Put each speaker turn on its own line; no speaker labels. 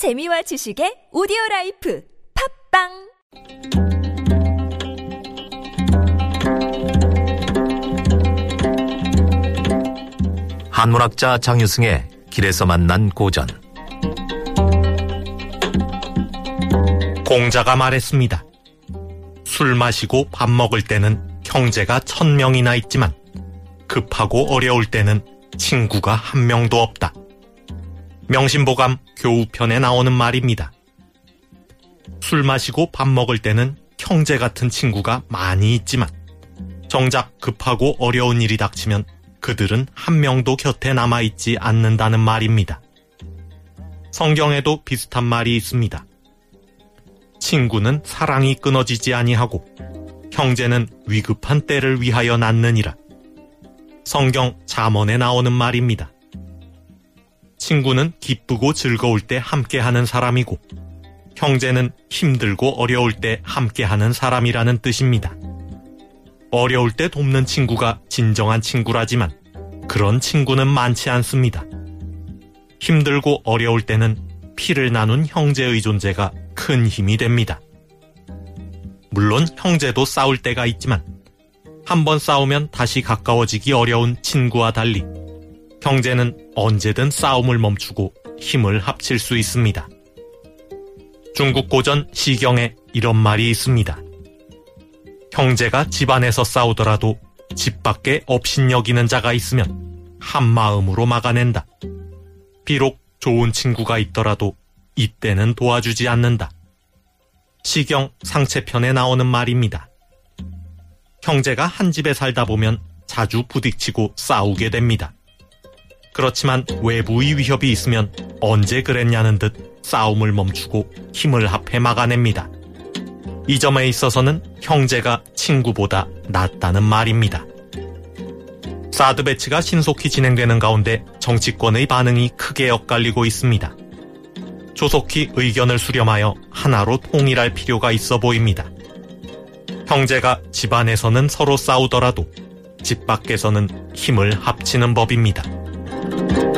재미와 지식의 오디오 life 팟빵
한문학자 장유승의 길에서 만난 고전
공자가 말했습니다. 술 마시고 밥 먹을 때는 형제가 천 명이나 있지만 급하고 어려울 때는 친구가 한 명도 없다. 명심보감 교우편에 나오는 말입니다. 술 마시고 밥 먹을 때는 형제 같은 친구가 많이 있지만 정작 급하고 어려운 일이 닥치면 그들은 한 명도 곁에 남아있지 않는다는 말입니다. 성경에도 비슷한 말이 있습니다. 친구는 사랑이 끊어지지 아니하고 형제는 위급한 때를 위하여 낳느니라. 성경 잠언에 나오는 말입니다. 친구는 기쁘고 즐거울 때 함께하는 사람이고 형제는 힘들고 어려울 때 함께하는 사람이라는 뜻입니다. 어려울 때 돕는 친구가 진정한 친구라지만 그런 친구는 많지 않습니다. 힘들고 어려울 때는 피를 나눈 형제의 존재가 큰 힘이 됩니다. 물론 형제도 싸울 때가 있지만 한 번 싸우면 다시 가까워지기 어려운 친구와 달리 형제는 언제든 싸움을 멈추고 힘을 합칠 수 있습니다. 중국 고전 시경에 이런 말이 있습니다. 형제가 집 안에서 싸우더라도 집 밖에 업신여기는 자가 있으면 한 마음으로 막아낸다. 비록 좋은 친구가 있더라도 이때는 도와주지 않는다. 시경 상체편에 나오는 말입니다. 형제가 한 집에 살다 보면 자주 부딪히고 싸우게 됩니다. 그렇지만 외부의 위협이 있으면 언제 그랬냐는 듯 싸움을 멈추고 힘을 합해 막아냅니다. 이 점에 있어서는 형제가 친구보다 낫다는 말입니다. 사드 배치가 신속히 진행되는 가운데 정치권의 반응이 크게 엇갈리고 있습니다. 조속히 의견을 수렴하여 하나로 통일할 필요가 있어 보입니다. 형제가 집안에서는 서로 싸우더라도 집 밖에서는 힘을 합치는 법입니다. Thank you.